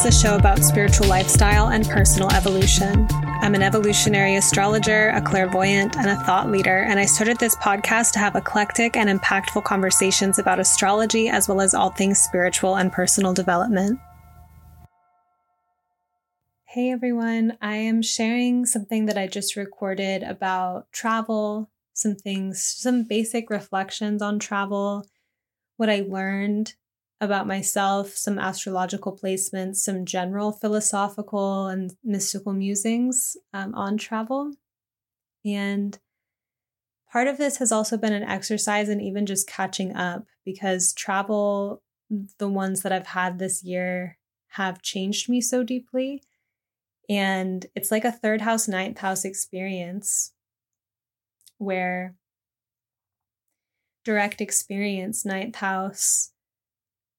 is a show about spiritual lifestyle and personal evolution. I'm an evolutionary astrologer, a clairvoyant, and a thought leader, and I started this podcast to have eclectic and impactful conversations about astrology as well as all things spiritual and personal development. Hey everyone, I am sharing something that I just recorded about travel, some things, some basic reflections on travel, what I learned about myself, some astrological placements, some general philosophical and mystical musings um, on travel. And part of this has also been an exercise and even just catching up because travel, the ones that I've had this year, have changed me so deeply. And it's like a third house, ninth house experience where direct experience, ninth house,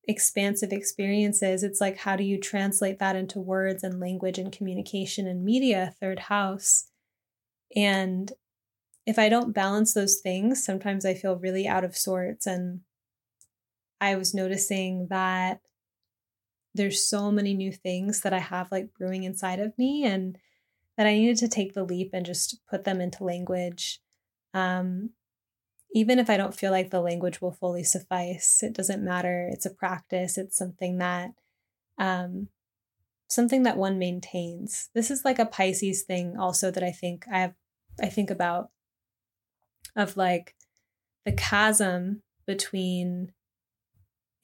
expansive experiences, it's like, how do you translate that into words and language and communication and media, third house? And if I don't balance those things, sometimes I feel really out of sorts. And I was noticing that there's so many new things that I have like brewing inside of me and that I needed to take the leap and just put them into language. Um, even if I don't feel like the language will fully suffice, it doesn't matter. It's a practice. It's something that, um, something that one maintains. This is like a Pisces thing, also that I think I have, I think about, of like the chasm between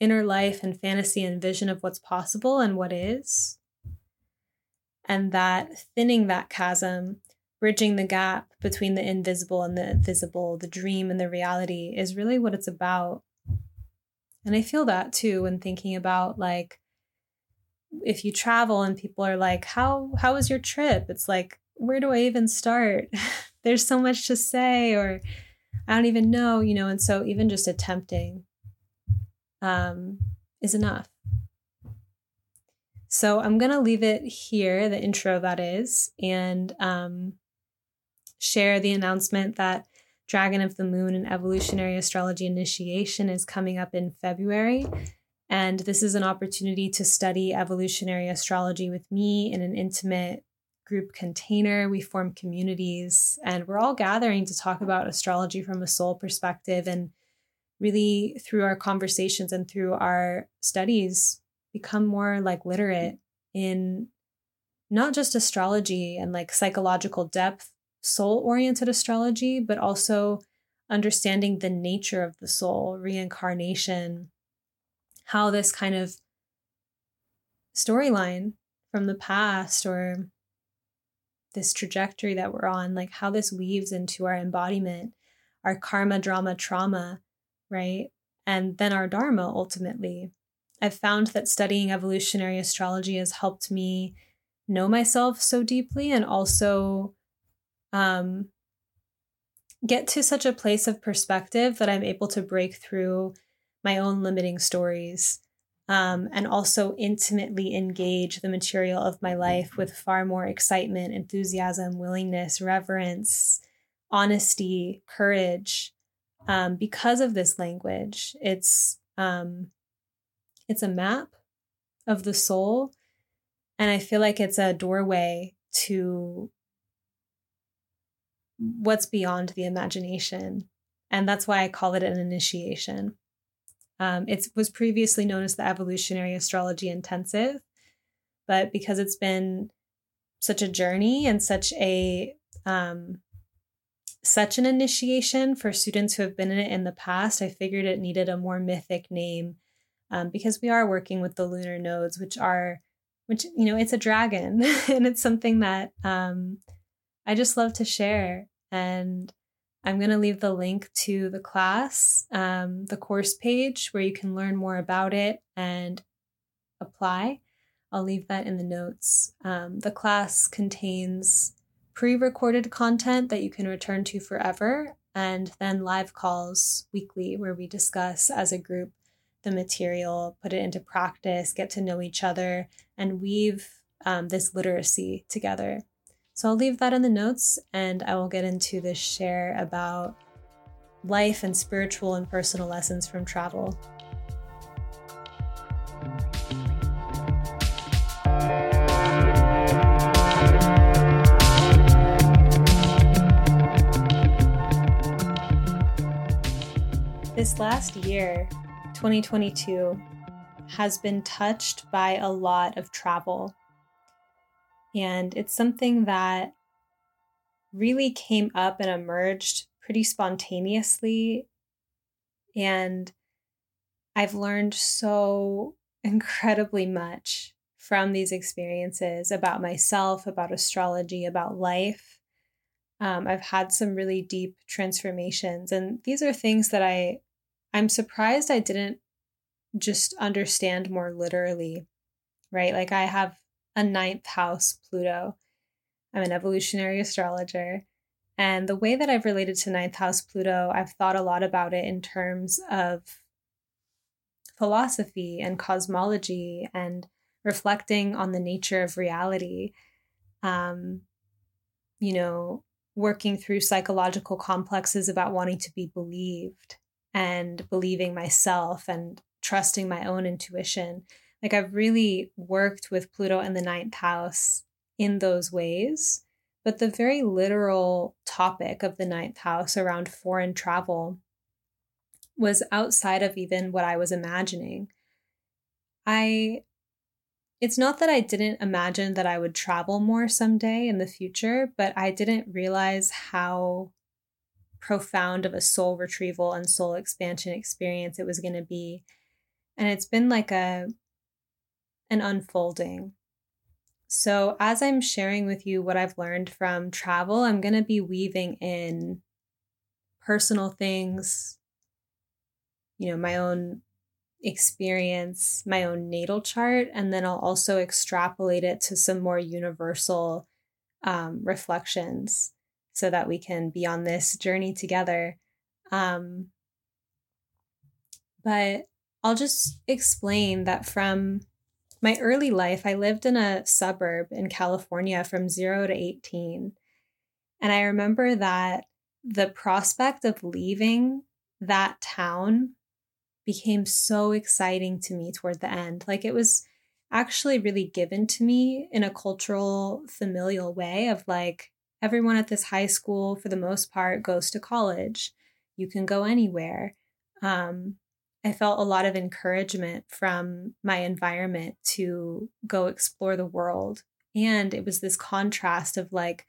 inner life and fantasy and vision of what's possible and what is, and that thinning that chasm bridging the gap between the invisible and the visible, the dream and the reality is really what it's about. And I feel that too when thinking about like if you travel and people are like, "How how was your trip?" It's like, "Where do I even start?" There's so much to say or I don't even know, you know, and so even just attempting um is enough. So I'm going to leave it here, the intro that is, and um, share the announcement that Dragon of the Moon and Evolutionary Astrology Initiation is coming up in February. And this is an opportunity to study evolutionary astrology with me in an intimate group container. We form communities and we're all gathering to talk about astrology from a soul perspective and really through our conversations and through our studies become more like literate in not just astrology and like psychological depth soul oriented astrology, but also understanding the nature of the soul, reincarnation, how this kind of storyline from the past or this trajectory that we're on, like how this weaves into our embodiment, our karma, drama, trauma, right? And then our dharma ultimately. I've found that studying evolutionary astrology has helped me know myself so deeply and also um, get to such a place of perspective that I'm able to break through my own limiting stories um, and also intimately engage the material of my life with far more excitement, enthusiasm, willingness, reverence, honesty, courage. Um, because of this language, it's um, it's a map of the soul, and I feel like it's a doorway to what's beyond the imagination. And that's why I call it an initiation. Um, it was previously known as the Evolutionary Astrology Intensive, but because it's been such a journey and such a um, such an initiation for students who have been in it in the past, I figured it needed a more mythic name um, because we are working with the lunar nodes, which are, which you know, it's a dragon, and it's something that um, I just love to share. And I'm going to leave the link to the class, um, the course page where you can learn more about it and apply. I'll leave that in the notes. Um, the class contains pre recorded content that you can return to forever, and then live calls weekly where we discuss as a group the material, put it into practice, get to know each other, and weave um, this literacy together. So I'll leave that in the notes and I will get into this share about life and spiritual and personal lessons from travel. This last year, 2022, has been touched by a lot of travel. And it's something that really came up and emerged pretty spontaneously. And I've learned so incredibly much from these experiences about myself, about astrology, about life. Um, I've had some really deep transformations, and these are things that I I'm surprised I didn't just understand more literally, right? Like I have a ninth house Pluto. I'm an evolutionary astrologer. And the way that I've related to ninth house Pluto, I've thought a lot about it in terms of philosophy and cosmology and reflecting on the nature of reality. Um, you know, working through psychological complexes about wanting to be believed and believing myself and trusting my own intuition. Like I've really worked with Pluto in the ninth house in those ways. But the very literal topic of the ninth house around foreign travel was outside of even what I was imagining. I it's not that I didn't imagine that I would travel more someday in the future, but I didn't realize how profound of a soul retrieval and soul expansion experience it was going to be. And it's been like a an unfolding. So, as I'm sharing with you what I've learned from travel, I'm going to be weaving in personal things, you know, my own experience, my own natal chart, and then I'll also extrapolate it to some more universal um, reflections so that we can be on this journey together. Um, but I'll just explain that from my early life, I lived in a suburb in California from zero to 18. And I remember that the prospect of leaving that town became so exciting to me toward the end. Like it was actually really given to me in a cultural, familial way of like, everyone at this high school, for the most part, goes to college. You can go anywhere. Um, I felt a lot of encouragement from my environment to go explore the world. And it was this contrast of like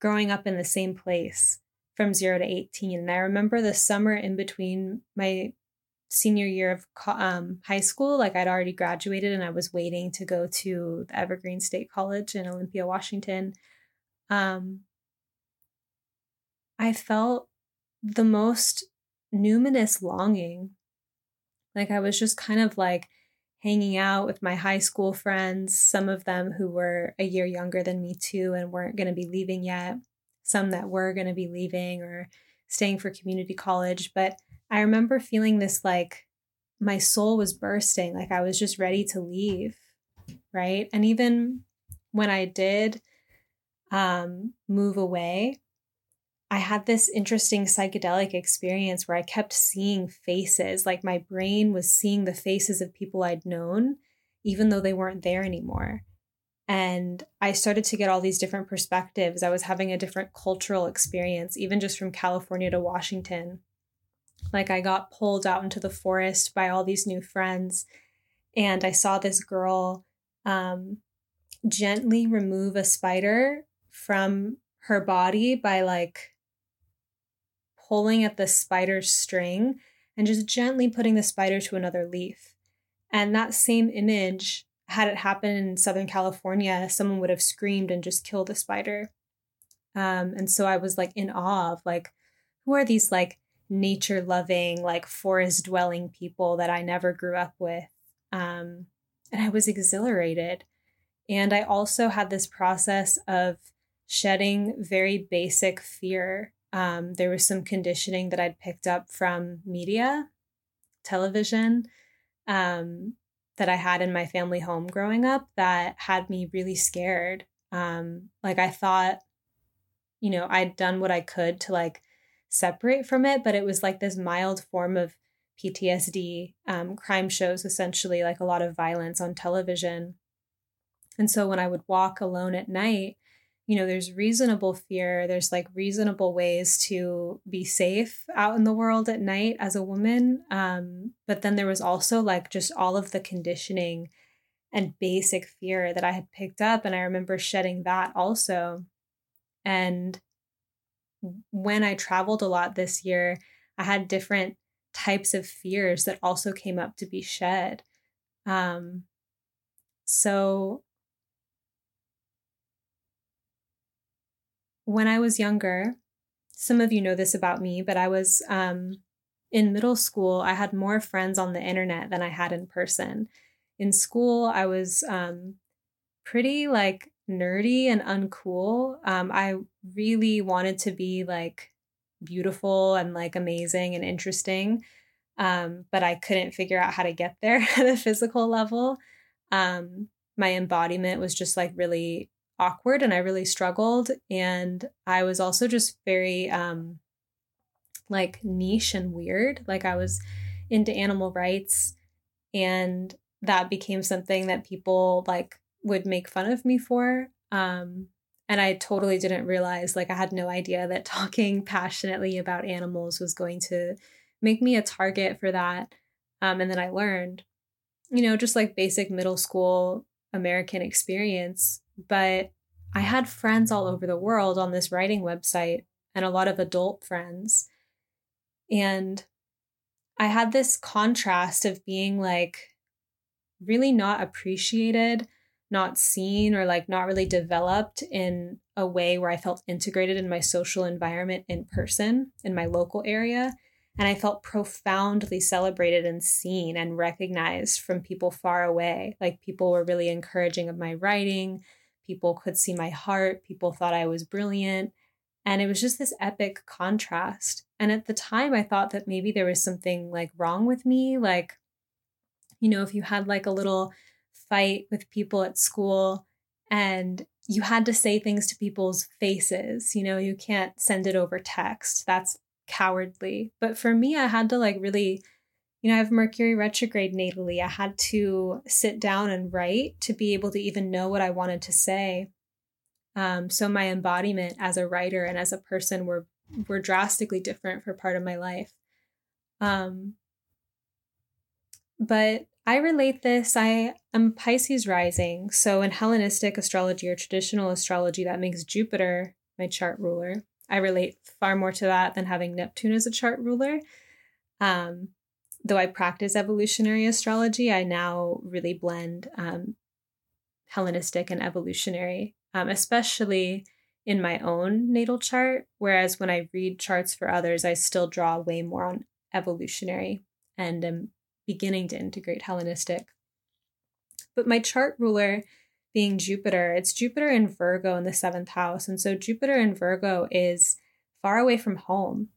growing up in the same place from zero to 18. And I remember the summer in between my senior year of um, high school, like I'd already graduated and I was waiting to go to the Evergreen State College in Olympia, Washington. Um, I felt the most numinous longing like I was just kind of like hanging out with my high school friends, some of them who were a year younger than me too and weren't going to be leaving yet, some that were going to be leaving or staying for community college. But I remember feeling this like my soul was bursting, like I was just ready to leave. Right. And even when I did um, move away, I had this interesting psychedelic experience where I kept seeing faces, like my brain was seeing the faces of people I'd known, even though they weren't there anymore. And I started to get all these different perspectives. I was having a different cultural experience, even just from California to Washington. Like I got pulled out into the forest by all these new friends, and I saw this girl um, gently remove a spider from her body by like pulling at the spider's string and just gently putting the spider to another leaf. And that same image, had it happened in Southern California, someone would have screamed and just killed the spider. Um, and so I was like in awe of like, who are these like nature loving, like forest dwelling people that I never grew up with? Um, and I was exhilarated. And I also had this process of shedding very basic fear um, there was some conditioning that I'd picked up from media, television, um, that I had in my family home growing up that had me really scared. Um, like I thought, you know, I'd done what I could to like separate from it, but it was like this mild form of PTSD, um, crime shows, essentially, like a lot of violence on television. And so when I would walk alone at night, you know, there's reasonable fear, there's like reasonable ways to be safe out in the world at night as a woman. Um, but then there was also like just all of the conditioning and basic fear that I had picked up. And I remember shedding that also. And when I traveled a lot this year, I had different types of fears that also came up to be shed. Um, so when I was younger, some of you know this about me, but I was um, in middle school, I had more friends on the internet than I had in person. In school, I was um, pretty like nerdy and uncool. Um, I really wanted to be like beautiful and like amazing and interesting, um, but I couldn't figure out how to get there at a physical level. Um, my embodiment was just like really awkward and I really struggled. And I was also just very um, like niche and weird. Like I was into animal rights and that became something that people like would make fun of me for. Um, and I totally didn't realize, like, I had no idea that talking passionately about animals was going to make me a target for that. Um, and then I learned, you know, just like basic middle school American experience. But I had friends all over the world on this writing website and a lot of adult friends. And I had this contrast of being like really not appreciated not seen or like not really developed in a way where I felt integrated in my social environment in person in my local area. And I felt profoundly celebrated and seen and recognized from people far away. Like people were really encouraging of my writing, people could see my heart, people thought I was brilliant. And it was just this epic contrast. And at the time, I thought that maybe there was something like wrong with me. Like, you know, if you had like a little fight with people at school and you had to say things to people's faces. You know, you can't send it over text. That's cowardly. But for me, I had to like really, you know, I have Mercury retrograde natally. I had to sit down and write to be able to even know what I wanted to say. Um, so my embodiment as a writer and as a person were were drastically different for part of my life. Um, but I relate this. I am Pisces rising. So in Hellenistic astrology or traditional astrology, that makes Jupiter my chart ruler. I relate far more to that than having Neptune as a chart ruler. Um, though I practice evolutionary astrology, I now really blend um, Hellenistic and evolutionary, um, especially in my own natal chart. Whereas when I read charts for others, I still draw way more on evolutionary and am beginning to integrate Hellenistic. But my chart ruler being Jupiter, it's Jupiter in Virgo in the seventh house. And so Jupiter in Virgo is far away from home.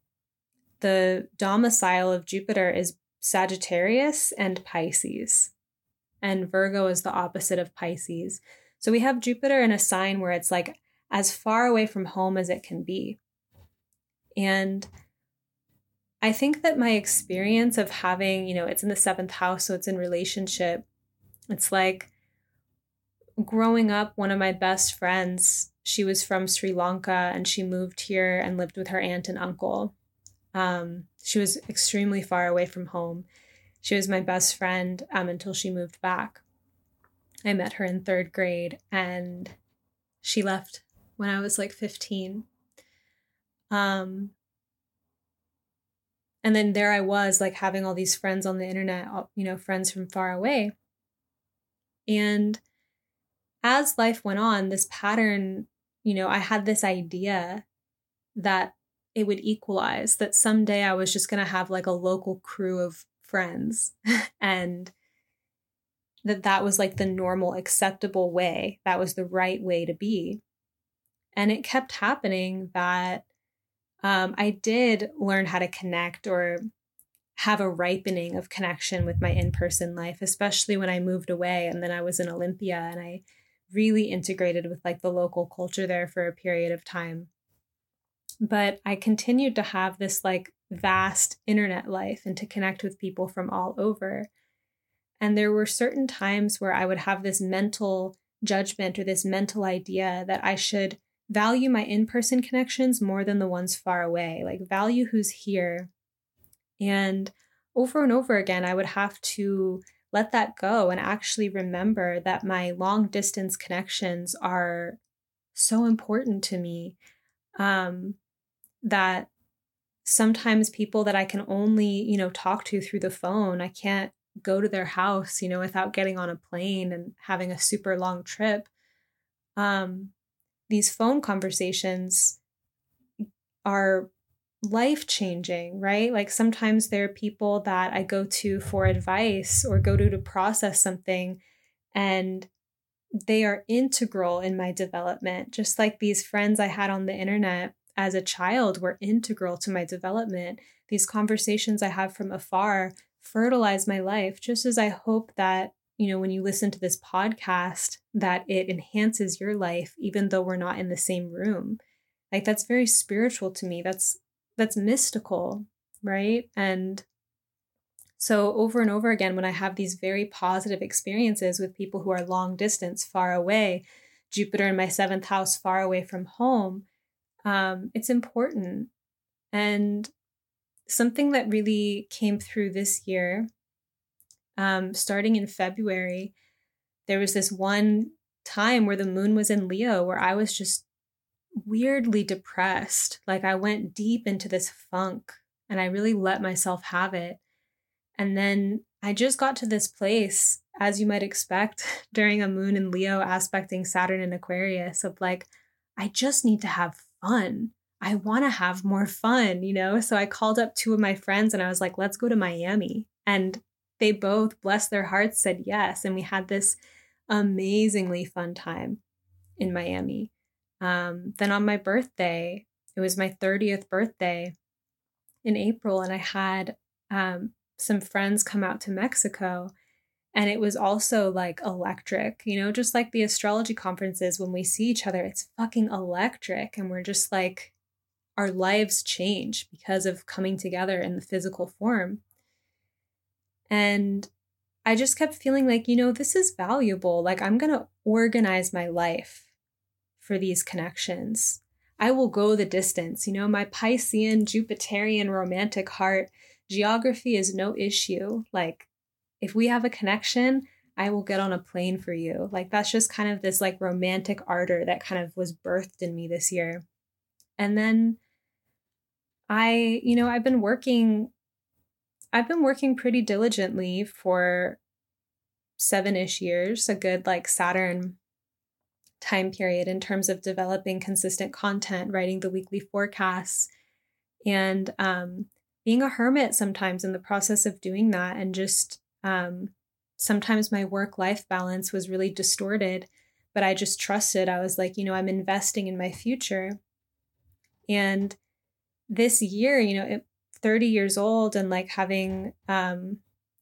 The domicile of Jupiter is Sagittarius and Pisces. And Virgo is the opposite of Pisces. So we have Jupiter in a sign where it's like as far away from home as it can be. And I think that my experience of having, you know, it's in the seventh house, so it's in relationship. It's like growing up, one of my best friends, she was from Sri Lanka and she moved here and lived with her aunt and uncle. Um, she was extremely far away from home. She was my best friend um, until she moved back. I met her in third grade and she left when I was like 15. Um, and then there I was, like having all these friends on the internet, you know, friends from far away. And as life went on, this pattern, you know, I had this idea that it would equalize, that someday I was just going to have like a local crew of friends and that that was like the normal acceptable way that was the right way to be and it kept happening that um, I did learn how to connect or have a ripening of connection with my in person life, especially when I moved away and then I was in Olympia and I really integrated with like the local culture there for a period of time. But I continued to have this like vast internet life and to connect with people from all over. And there were certain times where I would have this mental judgment or this mental idea that I should value my in person connections more than the ones far away, like, value who's here. And over and over again, I would have to let that go and actually remember that my long distance connections are so important to me um, that sometimes people that I can only, you know, talk to through the phone, I can't go to their house, you know, without getting on a plane and having a super long trip. Um, these phone conversations are life changing, right? Like sometimes there are people that I go to for advice or go to to process something, and they are integral in my development, just like these friends I had on the internet as a child were integral to my development. These conversations I have from afar fertilize my life, just as I hope that, you know, when you listen to this podcast, that it enhances your life, even though we're not in the same room. Like that's very spiritual to me. That's that's mystical, right? And so over and over again, when I have these very positive experiences with people who are long distance, far away, Jupiter in my seventh house, far away from home, um, it's important. And something that really came through this year, um, starting in February, there was this one time where the moon was in Leo where I was just weirdly depressed. Like I went deep into this funk and I really let myself have it. And then I just got to this place, as you might expect, during a moon in Leo aspecting Saturn in Aquarius, of like, I just need to have fun. I want to have more fun, you know? So I called up two of my friends and I was like, let's go to Miami. And they both, bless their hearts, said yes. And we had this amazingly fun time in Miami. Um, then on my birthday, it was my 30th birthday in April, and I had um, some friends come out to Mexico. And it was also like electric, you know, just like the astrology conferences when we see each other, it's fucking electric. And we're just like, our lives change because of coming together in the physical form. And I just kept feeling like, you know, this is valuable. Like, I'm going to organize my life for these connections. I will go the distance. You know, my Piscean, Jupiterian, romantic heart, geography is no issue. Like, if we have a connection, I will get on a plane for you. Like, that's just kind of this like romantic ardor that kind of was birthed in me this year. And then I, you know, I've been working, I've been working pretty diligently for seven ish years, a good like Saturn time period in terms of developing consistent content, writing the weekly forecasts, and um, being a hermit sometimes in the process of doing that. And just um, sometimes my work life balance was really distorted, but I just trusted. I was like, you know, I'm investing in my future. And this year, you know, 30 years old and like having, um,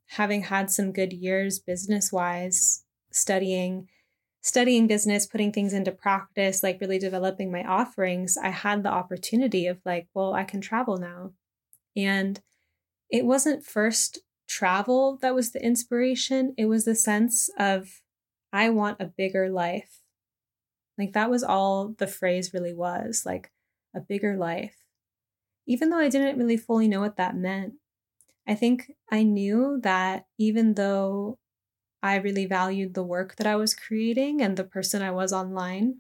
having had some good years business wise, studying studying business, putting things into practice, like really developing my offerings, I had the opportunity of like, well, I can travel now. And it wasn't first travel that was the inspiration, it was the sense of, I want a bigger life. Like that was all the phrase really was like a bigger life. Even though I didn't really fully know what that meant, I think I knew that even though I really valued the work that I was creating and the person I was online.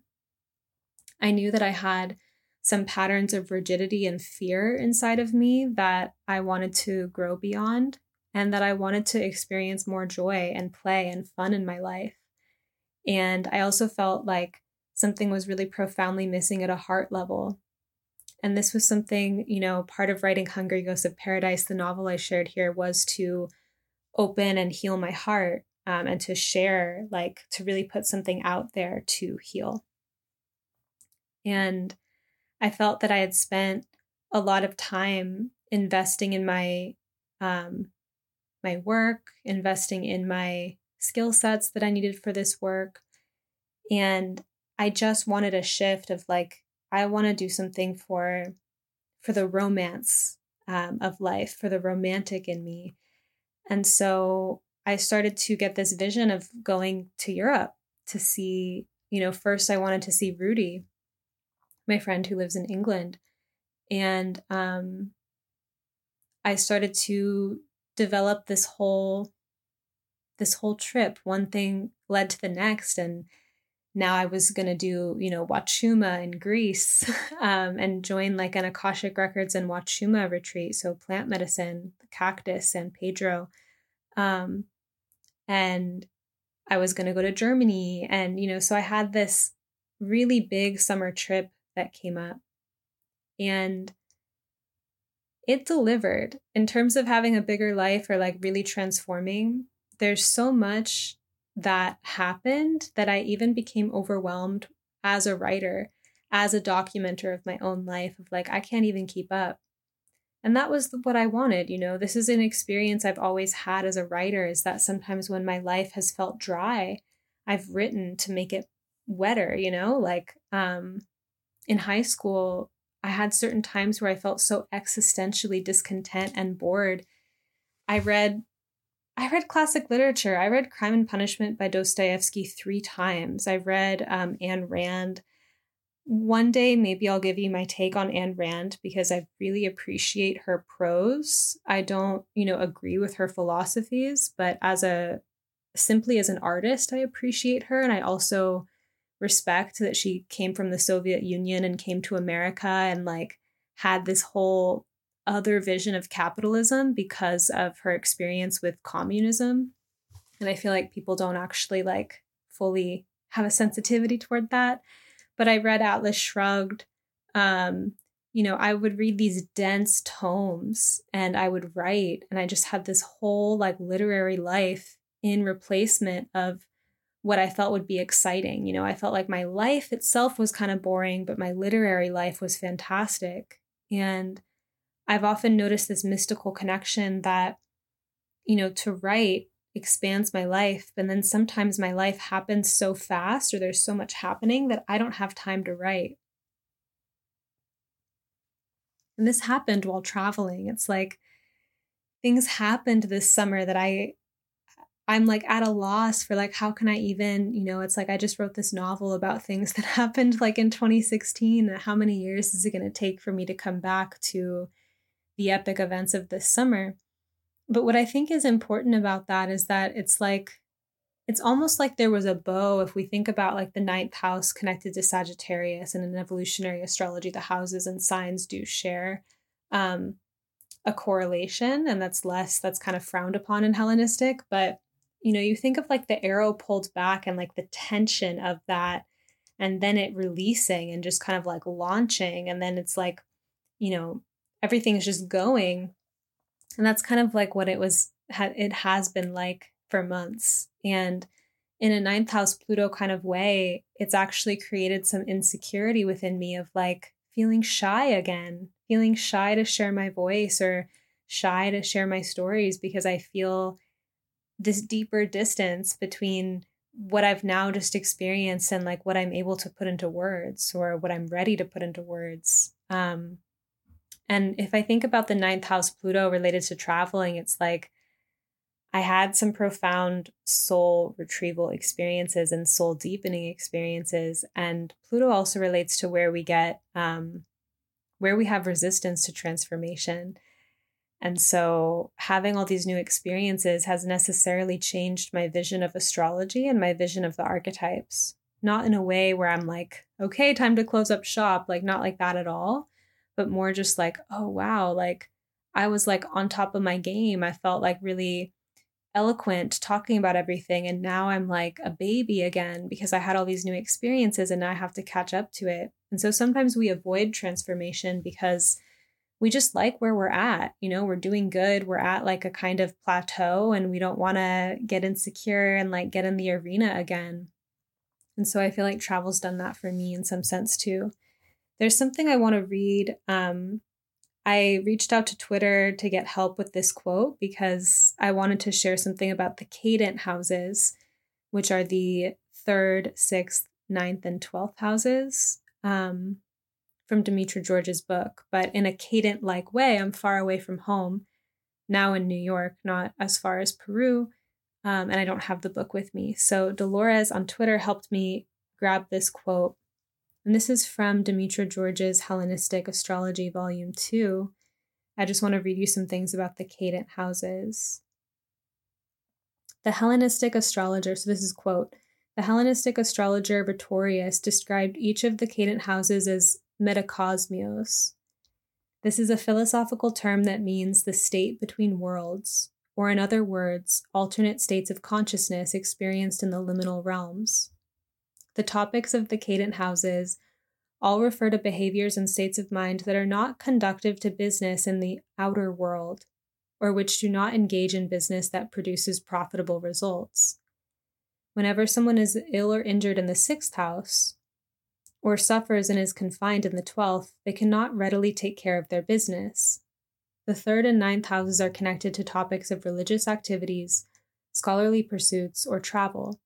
I knew that I had some patterns of rigidity and fear inside of me that I wanted to grow beyond and that I wanted to experience more joy and play and fun in my life. And I also felt like something was really profoundly missing at a heart level. And this was something, you know, part of writing Hungry Ghosts of Paradise, the novel I shared here, was to open and heal my heart um, and to share, like to really put something out there to heal. And I felt that I had spent a lot of time investing in my um, my work, investing in my skill sets that I needed for this work, and I just wanted a shift of like I want to do something for for the romance um, of life, for the romantic in me, and so I started to get this vision of going to Europe to see, you know, first I wanted to see Rudy. my friend who lives in England. And um, I started to develop this whole this whole trip. One thing led to the next, and now I was gonna do, you know, Wachuma in Greece, um, and join like an Akashic Records and Wachuma retreat, so plant medicine, cactus, San Pedro, um, and I was gonna go to Germany, and you know, so I had this really big summer trip that came up, and it delivered in terms of having a bigger life or like really transforming. There's so much that happened that I even became overwhelmed as a writer, as a documenter of my own life, of like, I can't even keep up. And that was what I wanted. You know, this is an experience I've always had as a writer is that sometimes when my life has felt dry, I've written to make it wetter, you know, like um, in high school, I had certain times where I felt so existentially discontent and bored. I read I read classic literature. I read Crime and Punishment by Dostoevsky three times. I read um, Ayn Rand. One day, maybe I'll give you my take on Anne Rand because I really appreciate her prose. I don't, you know, agree with her philosophies, but as a simply as an artist, I appreciate her. And I also respect that she came from the Soviet Union and came to America and like had this whole other vision of capitalism because of her experience with communism. And I feel like people don't actually like fully have a sensitivity toward that. But I read Atlas Shrugged. Um, you know, I would read these dense tomes and I would write, and I just had this whole like literary life in replacement of what I felt would be exciting. You know, I felt like my life itself was kind of boring, but my literary life was fantastic. And I've often noticed this mystical connection that, you know, to write expands my life. And then sometimes my life happens so fast or there's so much happening that I don't have time to write. And this happened while traveling. It's like things happened this summer that I I'm like at a loss for like how can I even, you know, it's like I just wrote this novel about things that happened like in 2016 how many years is it going to take for me to come back to the epic events of this summer? But what I think is important about that is that it's like it's almost like there was a bow if we think about like the ninth house connected to Sagittarius and in evolutionary astrology the houses and signs do share um a correlation and that's less that's kind of frowned upon in Hellenistic but you know, you think of like the arrow pulled back and like the tension of that, and then it releasing and just kind of like launching. And then it's like, you know, everything's just going. And that's kind of like what it was, it has been like for months. And in a ninth house Pluto kind of way, it's actually created some insecurity within me of like feeling shy again, feeling shy to share my voice or shy to share my stories because I feel this deeper distance between what I've now just experienced and like what I'm able to put into words or what I'm ready to put into words. Um, and if I think about the ninth house Pluto related to traveling, it's like I had some profound soul retrieval experiences and soul deepening experiences. And Pluto also relates to where we get, um, where we have resistance to transformation. And so having all these new experiences has necessarily changed my vision of astrology and my vision of the archetypes. Not in a way where I'm like, okay, time to close up shop, like not like that at all, but more just like, oh wow, like I was like on top of my game. I felt like really eloquent talking about everything and now I'm like a baby again because I had all these new experiences and now I have to catch up to it. And so sometimes we avoid transformation because we just like where we're at. You know, we're doing good. We're at like a kind of plateau and we don't want to get insecure and like get in the arena again. And so I feel like travel's done that for me in some sense too. There's something I want to read. Um, I reached out to Twitter to get help with this quote because I wanted to share something about the cadent houses, which are the third, sixth, ninth, and twelfth houses. Um, from Demetra George's book, but in a cadent like way, I'm far away from home, now in New York, not as far as Peru, um, and I don't have the book with me. So Dolores on Twitter helped me grab this quote. And this is from Demetra George's Hellenistic Astrology, Volume 2. I just want to read you some things about the cadent houses. The Hellenistic astrologer, so this is quote, the Hellenistic astrologer Rhetorius described each of the cadent houses as metacosmios. This is a philosophical term that means the state between worlds, or in other words, alternate states of consciousness experienced in the liminal realms. The topics of the cadent houses all refer to behaviors and states of mind that are not conductive to business in the outer world, or which do not engage in business that produces profitable results. Whenever someone is ill or injured in the sixth house, or suffers and is confined in the twelfth, they cannot readily take care of their business. The third and ninth houses are connected to topics of religious activities, scholarly pursuits, or travel.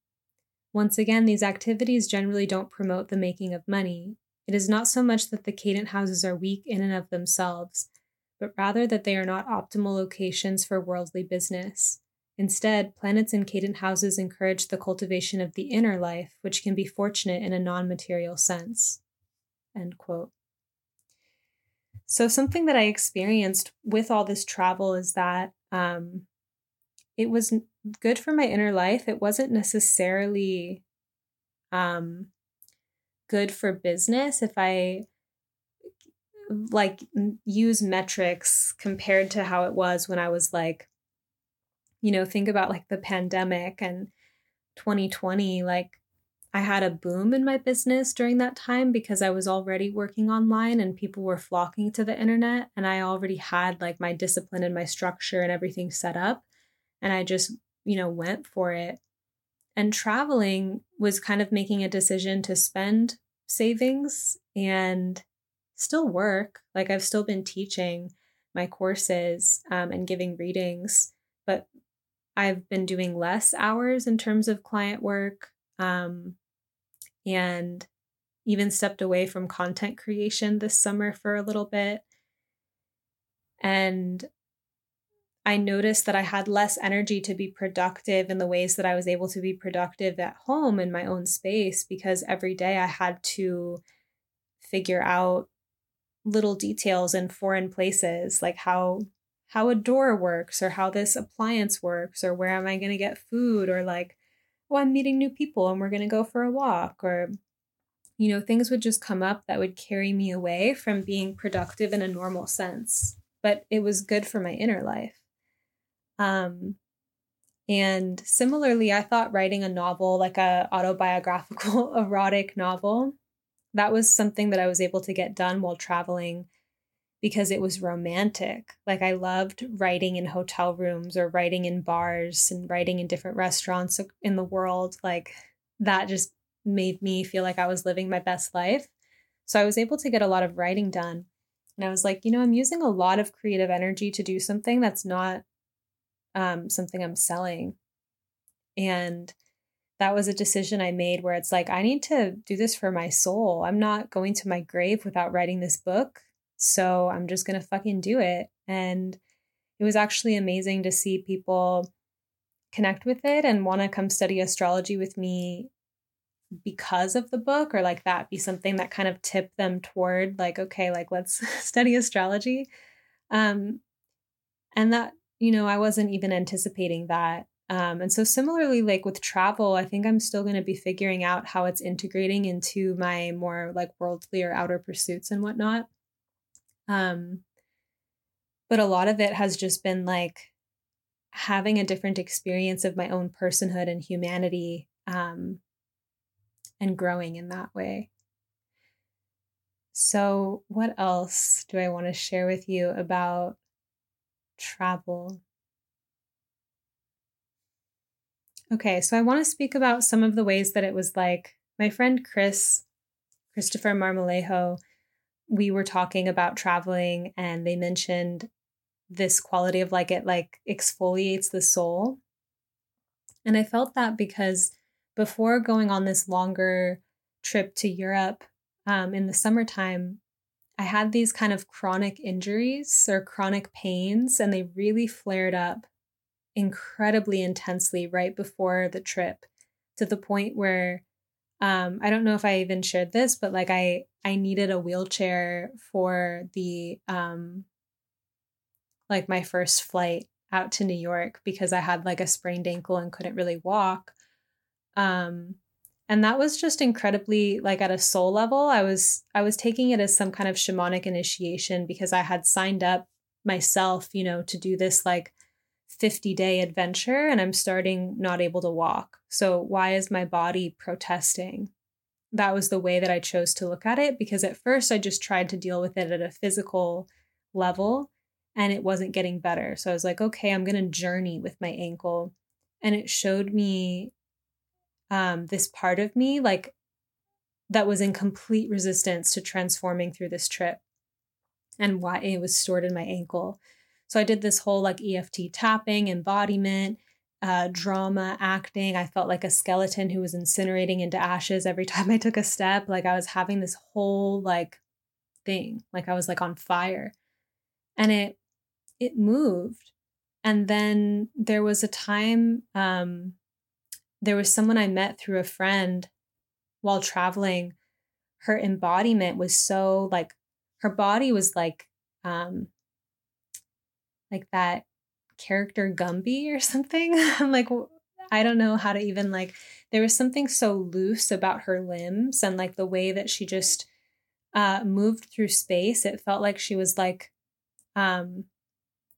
Once again, these activities generally don't promote the making of money. It is not so much that the cadent houses are weak in and of themselves, but rather that they are not optimal locations for worldly business. Instead, planets in cadent houses encourage the cultivation of the inner life, which can be fortunate in a non material sense. So, something that I experienced with all this travel is that um, it was good for my inner life. It wasn't necessarily um, good for business if I like use metrics compared to how it was when I was like, you know, think about like the pandemic and 2020. Like, I had a boom in my business during that time because I was already working online and people were flocking to the internet. And I already had like my discipline and my structure and everything set up. And I just, you know, went for it. And traveling was kind of making a decision to spend savings and still work. Like I've still been teaching my courses um, and giving readings, but I've been doing less hours in terms of client work um, and even stepped away from content creation this summer for a little bit. And I noticed that I had less energy to be productive in the ways that I was able to be productive at home in my own space because every day I had to figure out little details in foreign places like how how a door works or how this appliance works or where am I going to get food or like oh I'm meeting new people and we're going to go for a walk or you know things would just come up that would carry me away from being productive in a normal sense but it was good for my inner life. Um, and similarly, I thought writing a novel, like a autobiographical erotic novel, that was something that I was able to get done while traveling because it was romantic. Like I loved writing in hotel rooms or writing in bars and writing in different restaurants in the world. Like that just made me feel like I was living my best life. So I was able to get a lot of writing done. And I was like, you know, I'm using a lot of creative energy to do something that's not um, something I'm selling. And that was a decision I made where it's like, I need to do this for my soul. I'm not going to my grave without writing this book. So I'm just going to fucking do it. And it was actually amazing to see people connect with it and want to come study astrology with me because of the book or like that be something that kind of tipped them toward like okay like let's study astrology um and that you know, I wasn't even anticipating that. Um, and so, similarly, like with travel, I think I'm still going to be figuring out how it's integrating into my more like worldly or outer pursuits and whatnot. Um, but a lot of it has just been like having a different experience of my own personhood and humanity um, and growing in that way. So, what else do I want to share with you about travel. Okay, so I want to speak about some of the ways that it was like my friend Chris, Christopher Marmolejo, we were talking about traveling and they mentioned this quality of like it like exfoliates the soul. And I felt that because before going on this longer trip to Europe um, in the summertime, I had these kind of chronic injuries or chronic pains, and they really flared up incredibly intensely right before the trip to the point where um, I don't know if I even shared this, but like I I needed a wheelchair for the um like my first flight out to New York because I had like a sprained ankle and couldn't really walk. Um and that was just incredibly like at a soul level. I was I was taking it as some kind of shamanic initiation because I had signed up myself, you know, to do this like 50 day adventure and I'm starting not able to walk. So, why is my body protesting? That was the way that I chose to look at it because at first I just tried to deal with it at a physical level and it wasn't getting better. So, I was like, okay, I'm going to journey with my ankle. And it showed me um, this part of me, like that was in complete resistance to transforming through this trip and why it was stored in my ankle. So I did this whole like EFT tapping, embodiment, uh, drama, acting. I felt like a skeleton who was incinerating into ashes every time I took a step. Like I was having this whole like thing, like I was like on fire. And it it moved. And then there was a time um there was someone I met through a friend while traveling. Her embodiment was so like her body was like um like that character Gumby or something. I'm like, I don't know how to even like, there was something so loose about her limbs and like the way that she just uh, moved through space. It felt like she was like, um,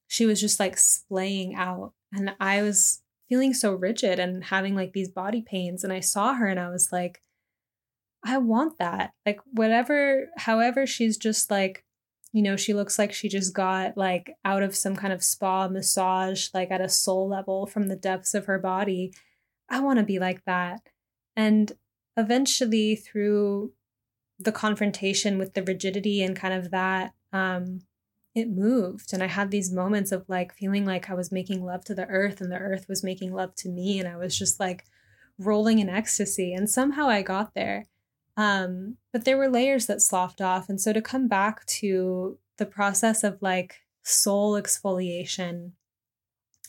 she was just like splaying out. And I was feeling so rigid and having like these body pains. And I saw her and I was like, I want that. Like, whatever, however, she's just like you know, she looks like she just got like out of some kind of spa massage, like at a soul level from the depths of her body. I want to be like that. And eventually, through the confrontation with the rigidity and kind of that, um, it moved. And I had these moments of like feeling like I was making love to the earth and the earth was making love to me. And I was just like rolling in ecstasy. And somehow I got there. Um, but there were layers that sloughed off. And so to come back to the process of like soul exfoliation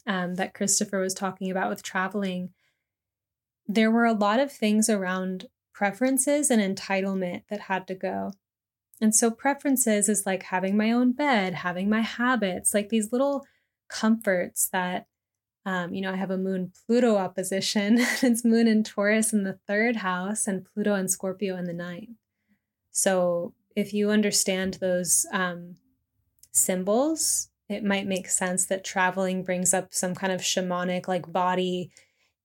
um, that Christopher was talking about with traveling, there were a lot of things around preferences and entitlement that had to go. And so, preferences is like having my own bed, having my habits, like these little comforts that um, you know, I have a moon Pluto opposition. it's moon in Taurus in the third house and Pluto and Scorpio in the ninth. So if you understand those um, symbols, it might make sense that traveling brings up some kind of shamanic, like body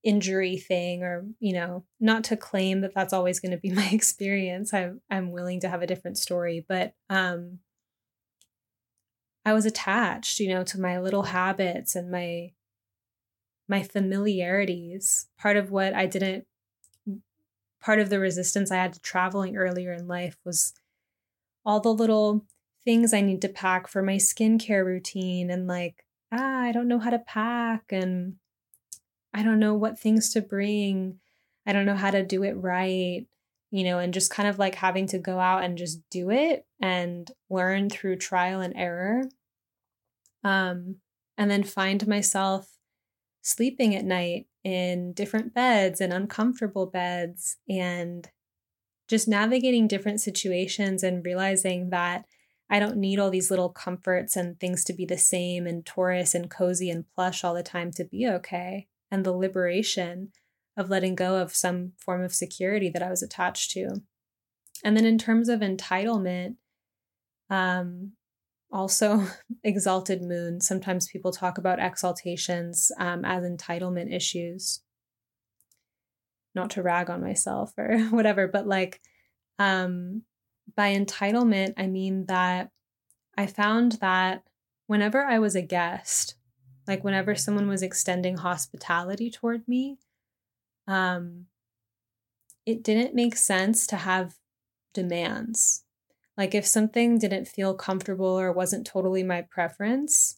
injury thing, or, you know, not to claim that that's always going to be my experience. I'm, I'm willing to have a different story, but um, I was attached, you know, to my little habits and my my familiarities, part of what I didn't, part of the resistance I had to traveling earlier in life was all the little things I need to pack for my skincare routine and like, ah, I don't know how to pack and I don't know what things to bring. I don't know how to do it right, you know, and just kind of like having to go out and just do it and learn through trial and error. Um, and then find myself sleeping at night in different beds and uncomfortable beds and just navigating different situations and realizing that I don't need all these little comforts and things to be the same and Taurus and cozy and plush all the time to be okay. And the liberation of letting go of some form of security that I was attached to. And then in terms of entitlement, um, also exalted moon. Sometimes people talk about exaltations um, as entitlement issues. Not to rag on myself or whatever, but like um, by entitlement, I mean that I found that whenever I was a guest, like whenever someone was extending hospitality toward me, um, it didn't make sense to have demands like if something didn't feel comfortable or wasn't totally my preference,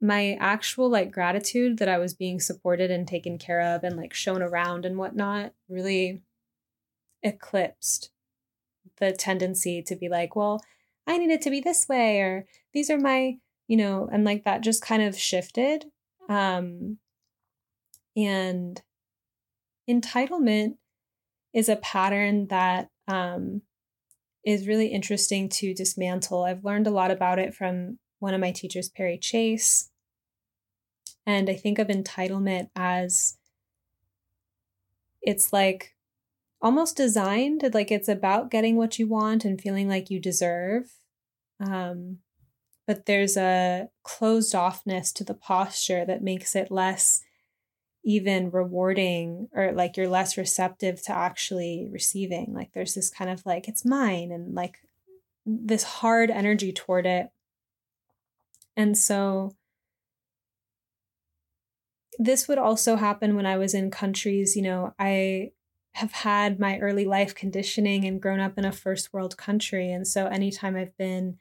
my actual like gratitude that I was being supported and taken care of and like shown around and whatnot really eclipsed the tendency to be like, well, I need it to be this way or these are my, you know, and like that just kind of shifted. Um and entitlement is a pattern that um, is really interesting to dismantle. I've learned a lot about it from one of my teachers, Perry Chase. And I think of entitlement as it's like almost designed, like it's about getting what you want and feeling like you deserve. Um, but there's a closed offness to the posture that makes it less even rewarding or like you're less receptive to actually receiving. Like there's this kind of like, it's mine and like this hard energy toward it. And so this would also happen when I was in countries, you know, I have had my early life conditioning and grown up in a first world country. And so anytime I've been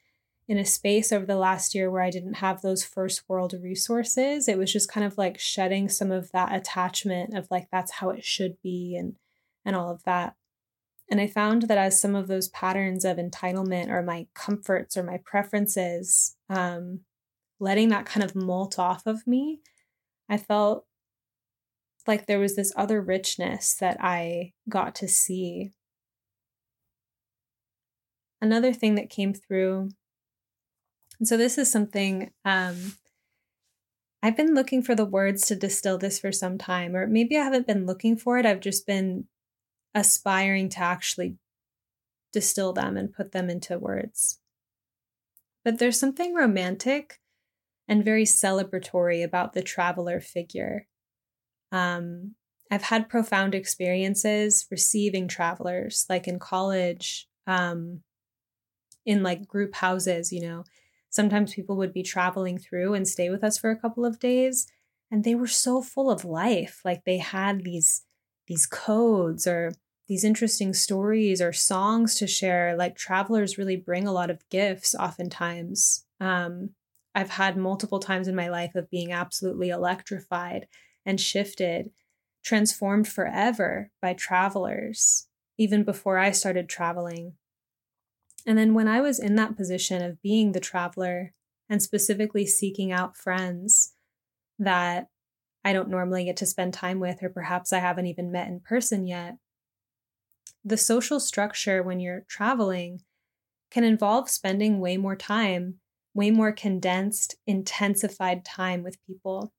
in a space over the last year where I didn't have those first world resources, it was just kind of like shedding some of that attachment of like that's how it should be and and all of that. And I found that as some of those patterns of entitlement or my comforts or my preferences, um, letting that kind of molt off of me, I felt like there was this other richness that I got to see. Another thing that came through and so this is something um, I've been looking for the words to distill this for some time, or maybe I haven't been looking for it. I've just been aspiring to actually distill them and put them into words. But there's something romantic and very celebratory about the traveler figure. Um, I've had profound experiences receiving travelers, like in college, um, in like group houses, you know, sometimes people would be traveling through and stay with us for a couple of days and they were so full of life. Like they had these these codes or these interesting stories or songs to share. Like travelers really bring a lot of gifts oftentimes. Um, i've had multiple times in my life of being absolutely electrified and shifted transformed forever by travelers even before i started traveling and then when I was in that position of being the traveler and specifically seeking out friends that I don't normally get to spend time with, or perhaps I haven't even met in person yet, the social structure when you're traveling can involve spending way more time, way more condensed, intensified time with people.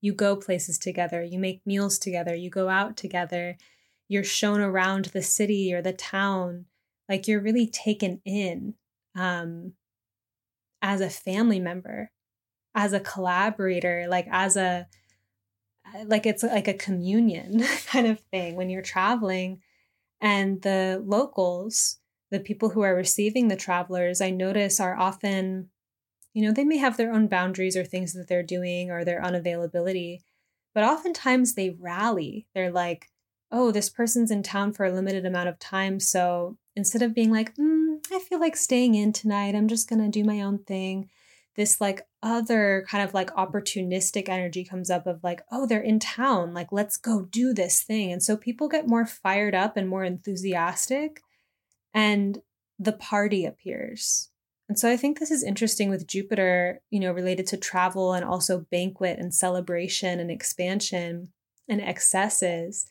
You go places together, you make meals together, you go out together, you're shown around the city or the town like you're really taken in um, as a family member, as a collaborator, like as a like it's like a communion kind of thing when you're traveling. And the locals the people who are receiving the travelers i notice are often you know they may have their own boundaries or things that they're doing or their unavailability but oftentimes they rally. They're like oh this person's in town for a limited amount of time so instead of being like, mm, I feel like staying in tonight, I'm just going to do my own thing. This like other kind of like opportunistic energy comes up of like, oh, they're in town. Like, let's go do this thing. And so people get more fired up and more enthusiastic, and the party appears. And so I think this is interesting with Jupiter, you know, related to travel and also banquet and celebration and expansion and excesses,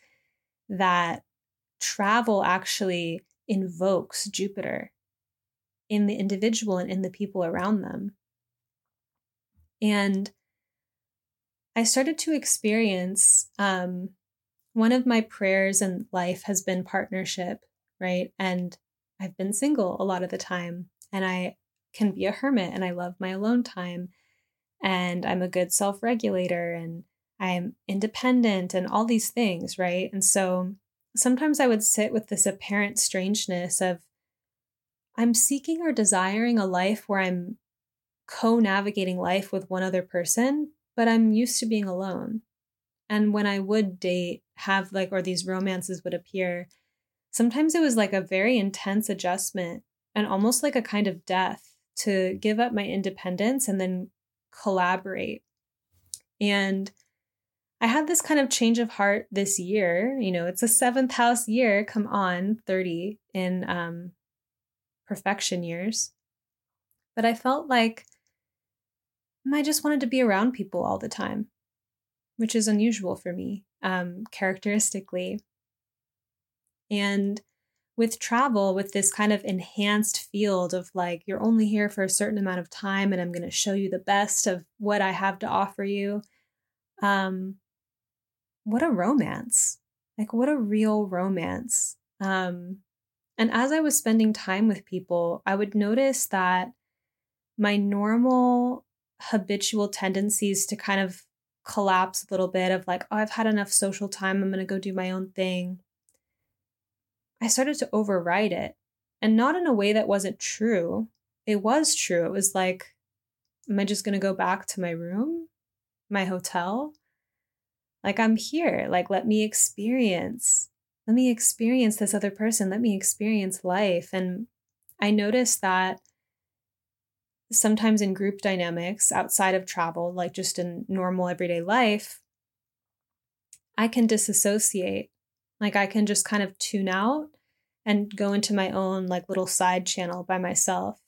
that travel actually invokes Jupiter in the individual and in the people around them. And I started to experience um, one of my prayers in life has been partnership, right? And I've been single a lot of the time, and I can be a hermit and I love my alone time. And I'm a good self regulator and I'm independent and all these things, right? And so sometimes I would sit with this apparent strangeness of I'm seeking or desiring a life where I'm co navigating life with one other person, but I'm used to being alone. And when I would date, have like, or these romances would appear, sometimes it was like a very intense adjustment and almost like a kind of death to give up my independence and then collaborate. And I had this kind of change of heart this year. You know, it's a seventh house year. Come on, 30 in um, perfection years. But I felt like I just wanted to be around people all the time, which is unusual for me, um, characteristically. And with travel, with this kind of enhanced field of like, you're only here for a certain amount of time and I'm going to show you the best of what I have to offer you. Um, what a romance. Like, what a real romance. Um, and as I was spending time with people, I would notice that my normal habitual tendencies to kind of collapse a little bit of like, oh, I've had enough social time. I'm going to go do my own thing. I started to override it and not in a way that wasn't true. It was true. It was like, am I just going to go back to my room, my hotel? Like, I'm here. Like, let me experience. Let me experience this other person. Let me experience life. And I noticed that sometimes in group dynamics outside of travel, like just in normal everyday life, I can disassociate like I can just kind of tune out and go into my own like little side channel by myself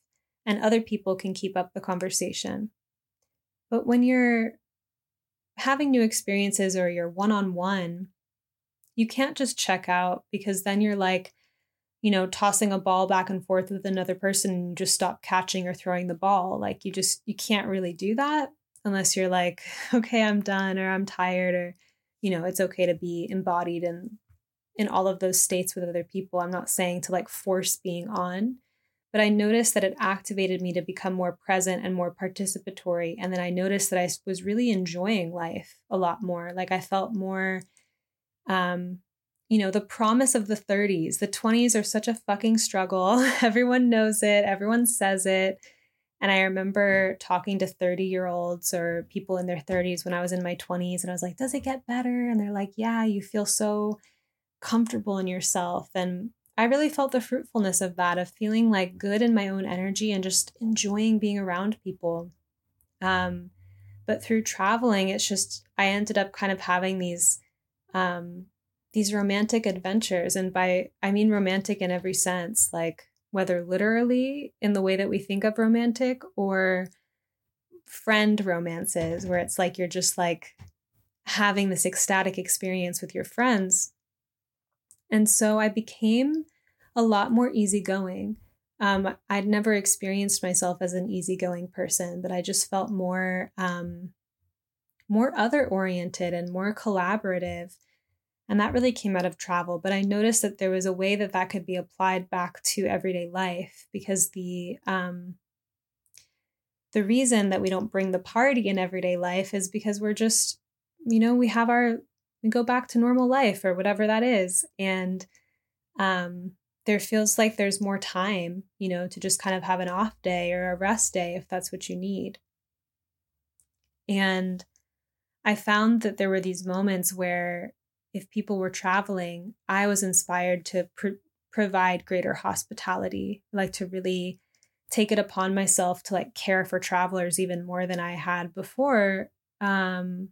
and other people can keep up the conversation. But when you're having new experiences or you're one on one, you can't just check out because then you're like, you know, tossing a ball back and forth with another person and you just stop catching or throwing the ball. Like you just, you can't really do that unless you're like, okay, I'm done or I'm tired or, you know, it's okay to be embodied and in all of those states with other people. I'm not saying to like force being on, but I noticed that it activated me to become more present and more participatory. And then I noticed that I was really enjoying life a lot more. Like I felt more, um, you know, the promise of the 30s. The 20s are such a fucking struggle. everyone knows it, everyone says it. And I remember talking to 30 year olds or people in their 30s when I was in my 20s, and I was like, Does it get better? And they're like, Yeah, you feel so comfortable in yourself. And I really felt the fruitfulness of that, of feeling like good in my own energy and just enjoying being around people. Um, but through traveling, it's just I ended up kind of having these um, these romantic adventures, and by I mean romantic in every sense, like whether literally in the way that we think of romantic or friend romances, where it's like you're just like having this ecstatic experience with your friends and so I became a lot more easygoing. Um, I'd never experienced myself as an easygoing person, but I just felt more um, more other oriented and more collaborative. And that really came out of travel. But I noticed that there was a way that that could be applied back to everyday life because the um, the reason that we don't bring the party in everyday life is because we're just, you know, we have our we go back to normal life or whatever that is. And um, there feels like there's more time, you know, to just kind of have an off day or a rest day if that's what you need. And I found that there were these moments where if people were traveling, I was inspired to pr- provide greater hospitality, like to really take it upon myself to like care for travelers even more than I had before. Um,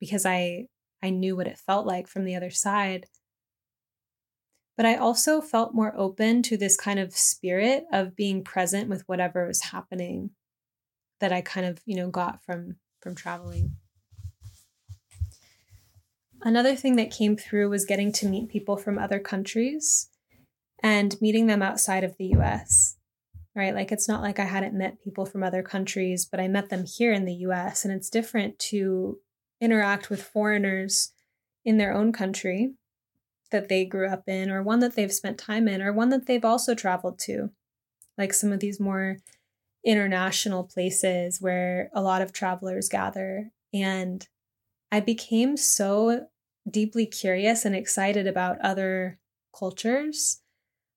because I I knew what it felt like from the other side. But I also felt more open to this kind of spirit of being present with whatever was happening that I kind of, you know, got from from traveling. Another thing that came through was getting to meet people from other countries and meeting them outside of the US. Right? Like it's not like I hadn't met people from other countries, but I met them here in the US and it's different to interact with foreigners in their own country that they grew up in, or one that they've spent time in, or one that they've also traveled to, like some of these more international places where a lot of travelers gather. And I became so deeply curious and excited about other cultures,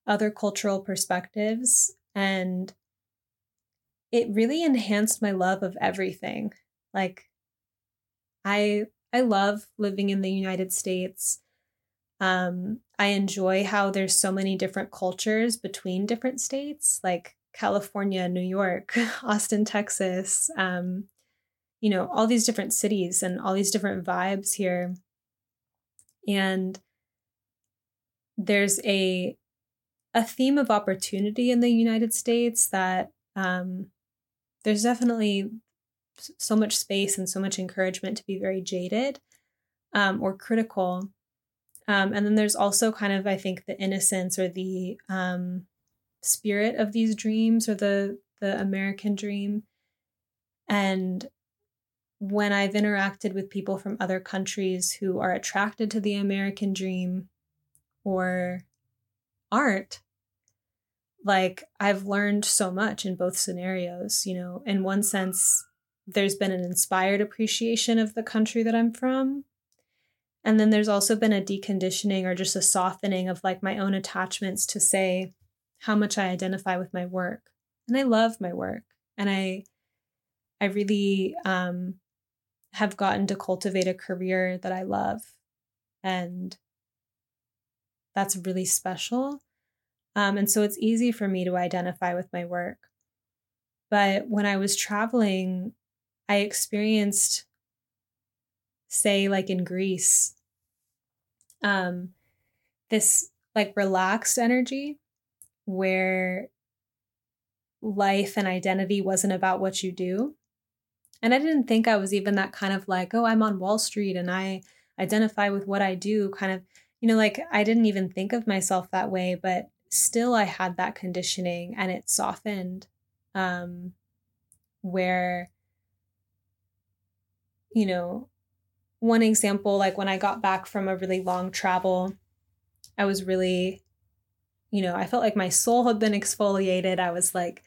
other cultural perspectives, and it really enhanced my love of everything. Like, I I love living in the United States. Um, I enjoy how there's so many different cultures between different states, like California, New York, Austin, Texas. Um, you know, all these different cities and all these different vibes here. And there's a a theme of opportunity in the United States that um, there's definitely so much space and so much encouragement to be very jaded um, or critical. Um, and then there's also kind of, I think, the innocence or the um, spirit of these dreams or the the American dream. And when I've interacted with people from other countries who are attracted to the American dream or aren't, like I've learned so much in both scenarios. You know, in one sense, there's been an inspired appreciation of the country that I'm from. And then there's also been a deconditioning or just a softening of like my own attachments to say how much I identify with my work. And I love my work. And I I really um have gotten to cultivate a career that I love. And that's really special. Um, and so it's easy for me to identify with my work. But when I was traveling, I experienced, say, like in Greece, um, this like relaxed energy where life and identity wasn't about what you do. And I didn't think I was even that kind of like, oh, I'm on Wall Street and I identify with what I do, kind of, you know, like I didn't even think of myself that way, but still I had that conditioning and it softened um where you know, one example, like when I got back from a really long travel, I was really, you know, I felt like my soul had been exfoliated. I was like,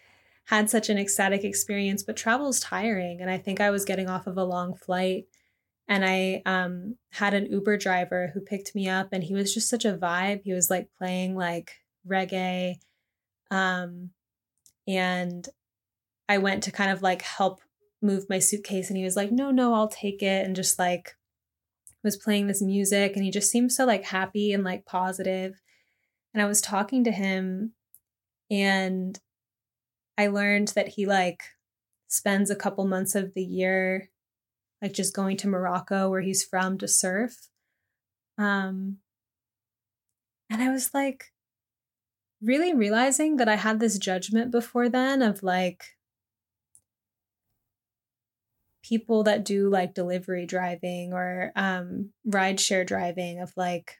had such an ecstatic experience, but travel is tiring. And I think I was getting off of a long flight and I um, had an Uber driver who picked me up and he was just such a vibe. He was like playing like reggae. Um, and I went to kind of like help move my suitcase and he was like, no, no, I'll take it. And just like was playing this music and he just seemed so like happy and like positive. And I was talking to him and I learned that he like spends a couple months of the year like just going to Morocco where he's from to surf. Um and I was like really realizing that I had this judgment before then of like people that do like delivery driving or um, ride share driving of like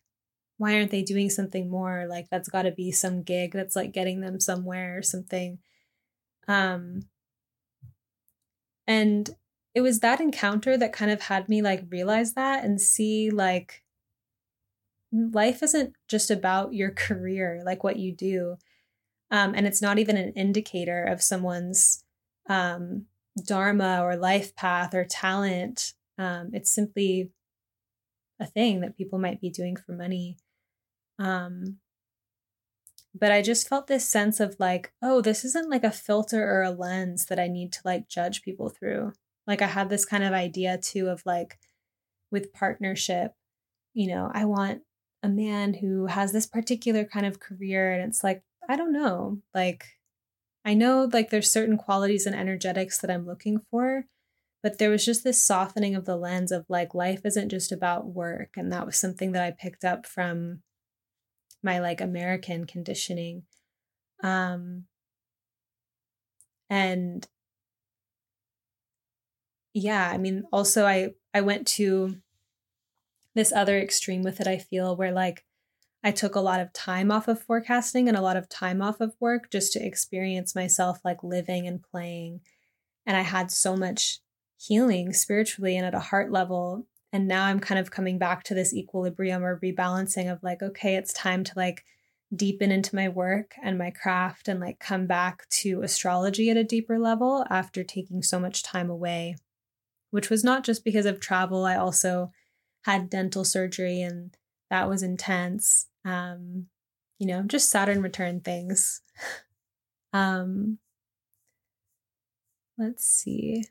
why aren't they doing something more? Like that's got to be some gig that's like getting them somewhere or something. Um and it was that encounter that kind of had me like realize that and see like life isn't just about your career like what you do. Um and it's not even an indicator of someone's um dharma or life path or talent. Um, it's simply a thing that people might be doing for money. Um, but I just felt this sense of like, oh, this isn't like a filter or a lens that I need to like judge people through. Like I had this kind of idea too of like with partnership, you know, I want a man who has this particular kind of career and it's like, I don't know, like I know like there's certain qualities and energetics that I'm looking for, but there was just this softening of the lens of like life isn't just about work. And that was something that I picked up from my like American conditioning. Um, and yeah, I mean, also I I went to this other extreme with it, I feel, where like I took a lot of time off of forecasting and a lot of time off of work just to experience myself like living and playing. And I had so much healing spiritually and at a heart level. And now I'm kind of coming back to this equilibrium or rebalancing of like, okay, it's time to like deepen into my work and my craft and like come back to astrology at a deeper level after taking so much time away, which was not just because of travel. I also had dental surgery and that was intense um, you know, just Saturn return things. um, let's see.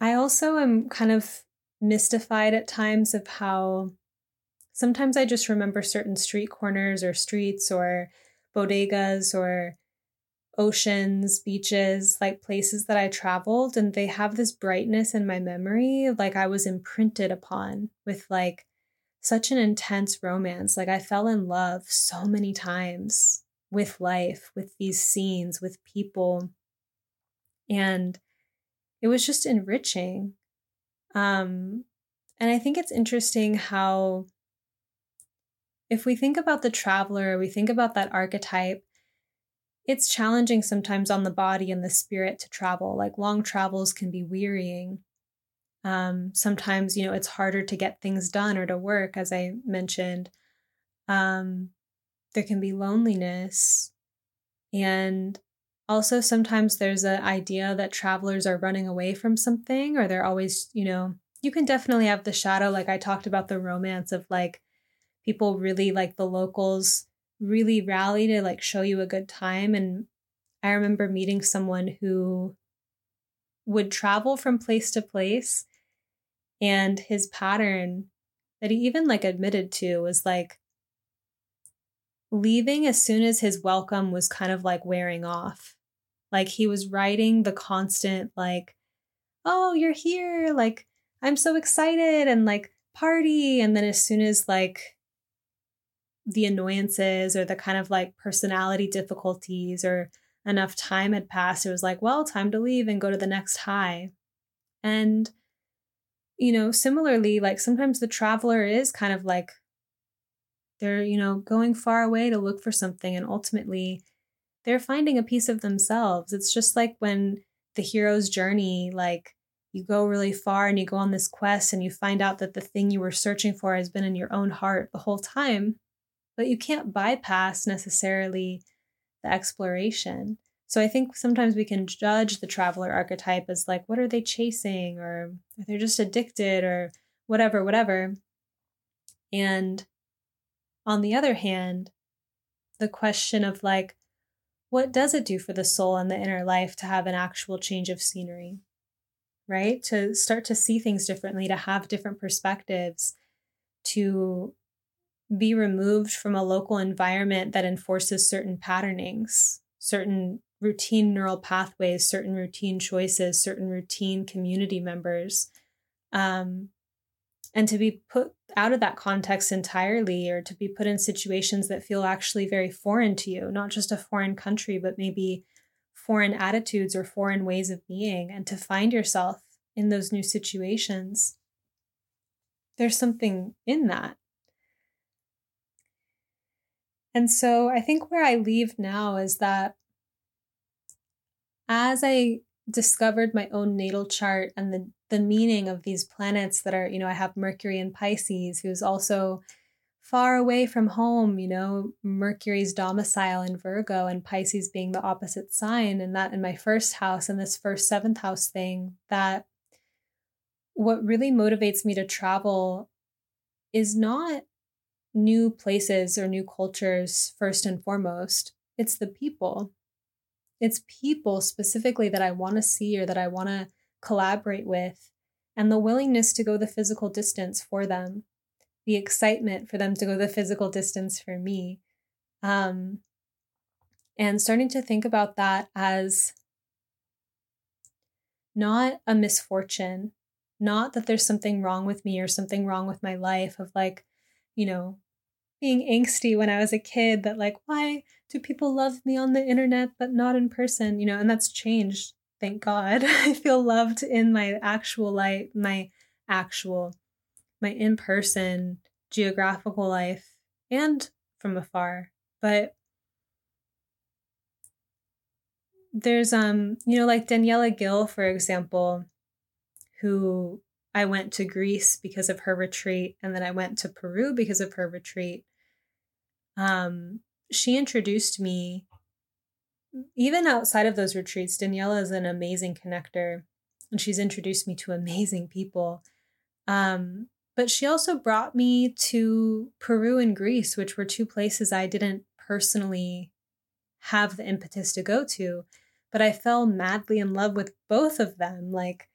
I also am kind of mystified at times of how sometimes I just remember certain street corners or streets or bodegas or oceans, beaches, like places that I traveled, and they have this brightness in my memory, like I was imprinted upon with like such an intense romance. Like I fell in love so many times with life, with these scenes, with people. And it was just enriching. Um, And I think it's interesting how, if we think about the traveler, we think about that archetype, it's challenging sometimes on the body and the spirit to travel. Like long travels can be wearying. Um, sometimes, you know, it's harder to get things done or to work, as I mentioned. Um, there can be loneliness. And also, sometimes there's an idea that travelers are running away from something or they're always, you know, you can definitely have the shadow. Like I talked about the romance of like people really like the locals really rally to like show you a good time. And I remember meeting someone who would travel from place to place and his pattern that he even like admitted to was like leaving as soon as his welcome was kind of like wearing off. Like he was writing the constant, like, oh, you're here. Like, I'm so excited and like party. And then as soon as like the annoyances or the kind of like personality difficulties or enough time had passed, it was like, well, time to leave and go to the next high. And, you know, similarly, like sometimes the traveler is kind of like they're, you know, going far away to look for something and ultimately they're finding a piece of themselves. It's just like when the hero's journey, like you go really far and you go on this quest and you find out that the thing you were searching for has been in your own heart the whole time, but you can't bypass necessarily the exploration. So I think sometimes we can judge the traveler archetype as like, what are they chasing? Or they're just addicted or whatever, whatever. And on the other hand, the question of like, what does it do for the soul and the inner life to have an actual change of scenery? Right? To start to see things differently, to have different perspectives, to be removed from a local environment that enforces certain patternings, certain routine neural pathways, certain routine choices, certain routine community members. Um, and to be put out of that context entirely or to be put in situations that feel actually very foreign to you, not just a foreign country, but maybe foreign attitudes or foreign ways of being, and to find yourself in those new situations. There's something in that. And so I think where I leave now is that as I discovered my own natal chart and the the meaning of these planets that are, you know, I have Mercury in Pisces, who's also far away from home, you know, Mercury's domicile in Virgo and Pisces being the opposite sign. And that in my first house and this first seventh house thing, that what really motivates me to travel is not new places or new cultures first and foremost, it's the people. It's people specifically that I want to see or that I want to collaborate with, and the willingness to go the physical distance for them, the excitement for them to go the physical distance for me. Um, and starting to think about that as not a misfortune, not that there's something wrong with me or something wrong with my life, of like, you know, being angsty when I was a kid that, like, why do people love me on the internet but not in person? You know, and that's changed thank God. I feel loved in my actual life, my actual, my in person geographical life and from afar. But there's, um, you know, like Daniela Gill, for example, who I went to Greece because of her retreat, and then I went to Peru because of her retreat. Um, she introduced me even outside of those retreats, Daniela is an amazing connector and she's introduced me to amazing people. Um, but she also brought me to Peru and Greece, which were two places I didn't personally have the impetus to go to, but I fell madly in love with both of them. Like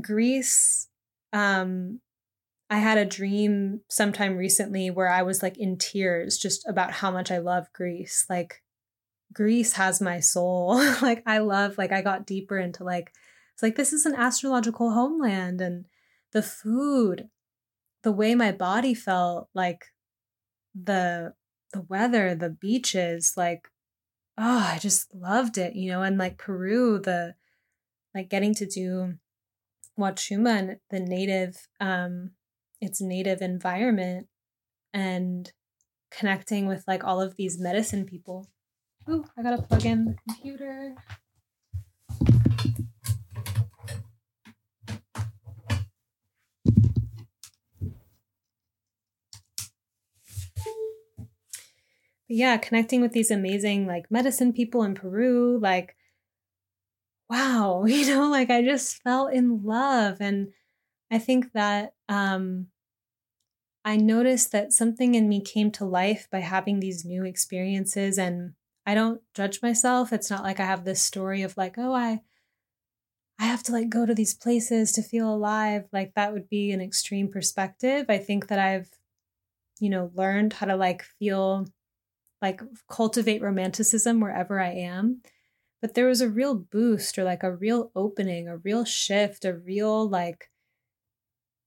Greece, um, I had a dream sometime recently where I was like in tears just about how much I love Greece. Like Greece has my soul. like I love like I got deeper into like it's like this is an astrological homeland and the food, the way my body felt, like the the weather, the beaches, like oh, I just loved it, you know, and like Peru, the like getting to do Wachuma and the native um its native environment and connecting with like all of these medicine people. Ooh, I gotta plug in the computer. But yeah, connecting with these amazing like medicine people in Peru, like, wow, you know, like I just fell in love. And I think that um, I noticed that something in me came to life by having these new experiences. And I don't judge myself. It's not like I have this story of like, oh, I. I have to like go to these places to feel alive. Like that would be an extreme perspective. I think that I've, you know, learned how to like feel like cultivate romanticism wherever I am. But there was a real boost or like a real opening, a real shift, a real like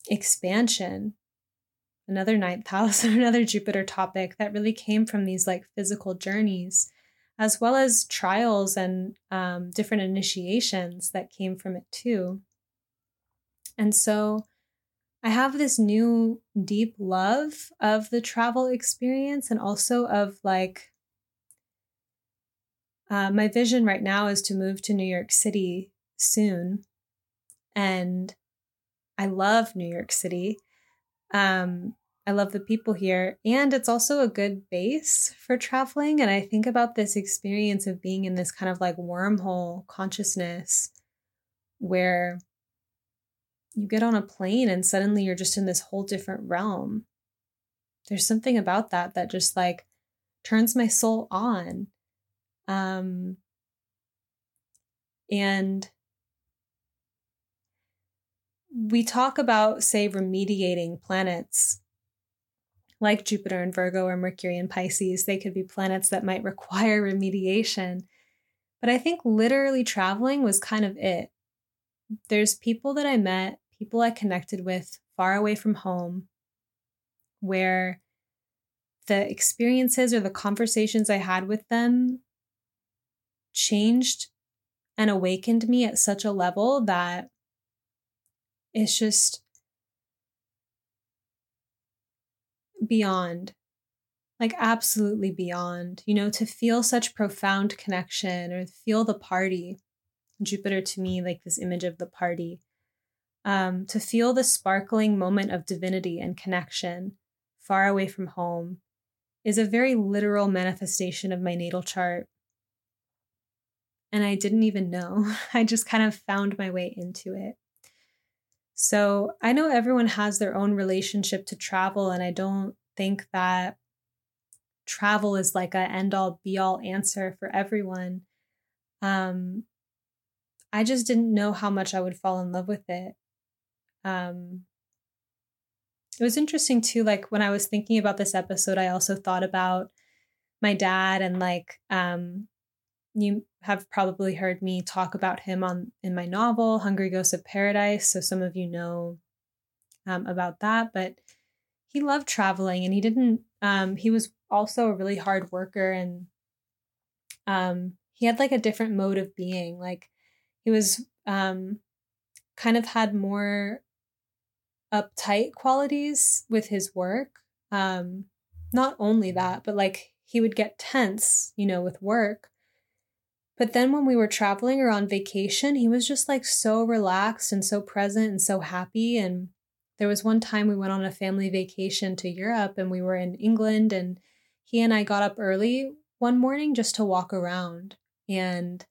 expansion. Another ninth house another Jupiter topic that really came from these like physical journeys, as well as trials and um, different initiations that came from it too. And so I have this new deep love of the travel experience and also of like uh, my vision right now is to move to New York City soon. And I love New York City. Um, I love the people here. And it's also a good base for traveling. And I think about this experience of being in this kind of like wormhole consciousness where you get on a plane and suddenly you're just in this whole different realm. There's something about that that just like turns my soul on. Um, and we talk about, say, remediating planets like Jupiter and Virgo or Mercury and Pisces. They could be planets that might require remediation. But I think literally traveling was kind of it. There's people that I met people I connected with far away from home, where the experiences or the conversations I had with them changed and awakened me at such a level that it's just beyond like absolutely beyond you know to feel such profound connection or feel the party jupiter to me like this image of the party um, to feel the sparkling moment of divinity and connection far away from home is a very literal manifestation of my natal chart. And I didn't even know. I just kind of found my way into it. So I know everyone has their own relationship to travel, and I don't think that travel is like a end all be all answer for everyone. Um, I just didn't know how much I would fall in love with it um it was interesting too like when i was thinking about this episode i also thought about my dad and like um you have probably heard me talk about him on in my novel hungry ghosts of paradise so some of you know um, about that but he loved traveling and he didn't um, he was also a really hard worker and um, he had like a different mode of being like he was um, kind of had more uptight qualities with his work. Um, not only that, but like he would get tense, you know, with work. But then when we were traveling or on vacation, he was just like so relaxed and so present and so happy. And there was one time we went on a family vacation to Europe and we were in England and he and I got up early one morning just to walk around. And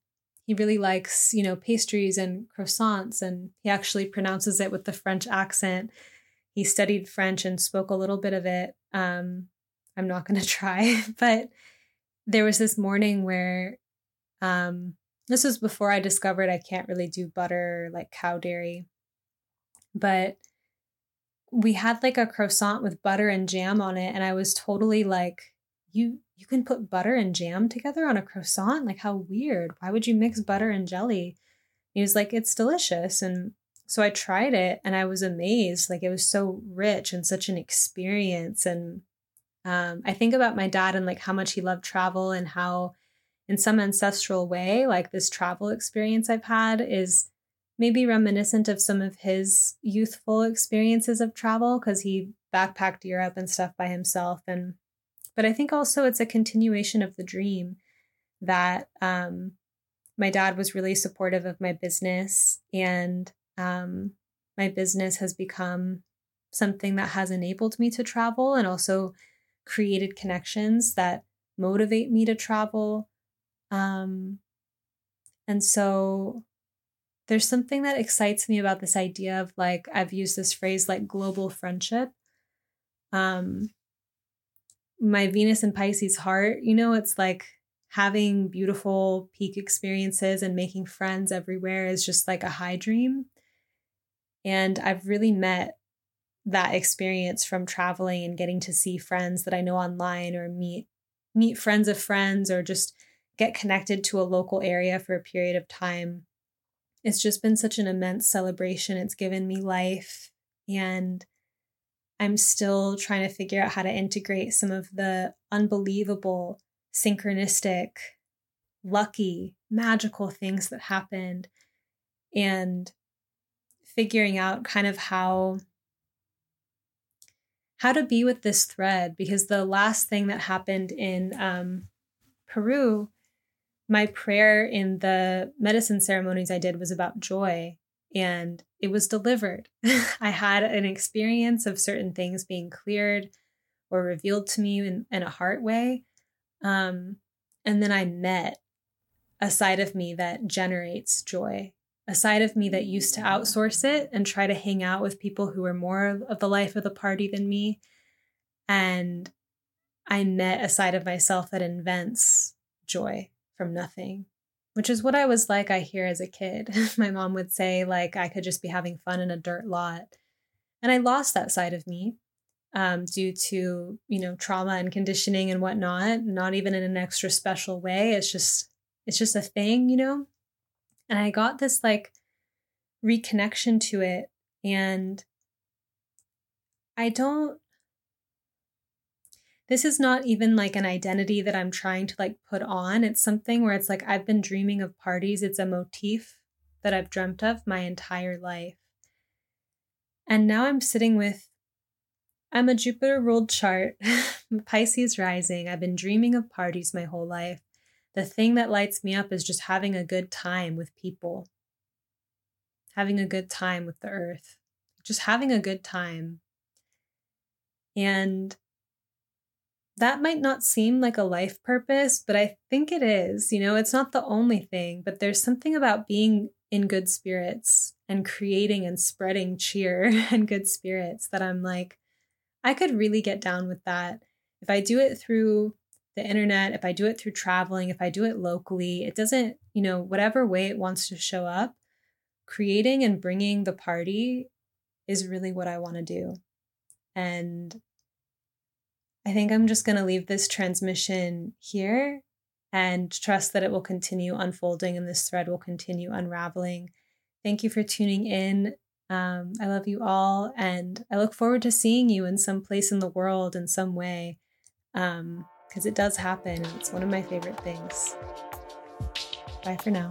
he really likes, you know, pastries and croissants, and he actually pronounces it with the French accent. He studied French and spoke a little bit of it. Um, I'm not going to try, but there was this morning where um, this was before I discovered I can't really do butter like cow dairy, but we had like a croissant with butter and jam on it, and I was totally like, you you can put butter and jam together on a croissant? Like, how weird. Why would you mix butter and jelly? he was like, it's delicious. And so I tried it and I was amazed. Like, it was so rich and such an experience. And um, I think about my dad and like how much he loved travel and how, in some ancestral way, like this travel experience I've had is maybe reminiscent of some of his youthful experiences of travel because he backpacked Europe and stuff by himself. And, but I think also it's a continuation of the dream that um, my dad was really supportive of my business and um, my business has become something that has enabled me to travel and also created connections that motivate me to travel. Um, and so there's something that excites me about this idea of like, I've used this phrase like global friendship. Um, my Venus and Pisces heart, you know, it's like having beautiful peak experiences and making friends everywhere is just like a high dream. And I've really met that experience from traveling and getting to see friends that I know online or meet meet friends of friends or just get connected to a local area for a period of time. It's just been such an immense celebration. It's given me life and I'm still trying to figure out how to integrate some of the unbelievable, synchronistic, lucky, magical things that happened and figuring out kind of how how to be with this thread because the last thing that happened in um, Peru, my prayer in the medicine ceremonies I did was about joy and it was delivered. I had an experience of certain things being cleared or revealed to me in, in a heart way. Um, and then I met a side of me that generates joy a side of me that used to outsource it and try to hang out with people who were more of the life of the party than me. And I met a side of myself that invents joy from nothing, which is what I was like, I hear as a kid. My mom would say, like, I could just be having fun in a dirt lot. And I lost that side of me um, due to, you know, trauma and conditioning and whatnot, not even in an extra special way. It's just, it's just a thing, you know? And I got this like reconnection to it. And I don't, this is not even like an identity that I'm trying to like put on. It's something where it's like I've been dreaming of parties. It's a motif that I've dreamt of my entire life. And now I'm sitting with I'm a Jupiter ruled chart, Pisces rising. I've been dreaming of parties my whole life the thing that lights me up is just having a good time with people, having a good time with the earth, just having a good time. And that might not seem like a life purpose, but I think it is. You know, it's not the only thing, but there's something about being in good spirits and creating and spreading cheer and good spirits that I'm like, I could really get down with that. If I do it through the internet, if I do it through traveling, if I do it locally, it doesn't, you know, whatever way it wants to show up, creating and bringing the party is really what I want to do. And I think I'm just going to leave this transmission here and trust that it will continue unfolding and this thread will continue unraveling. Thank you for tuning in. Um, I love you all, and I look forward to seeing you in some place in the world in some way. Um, because it does happen it's one of my favorite things. Bye for now.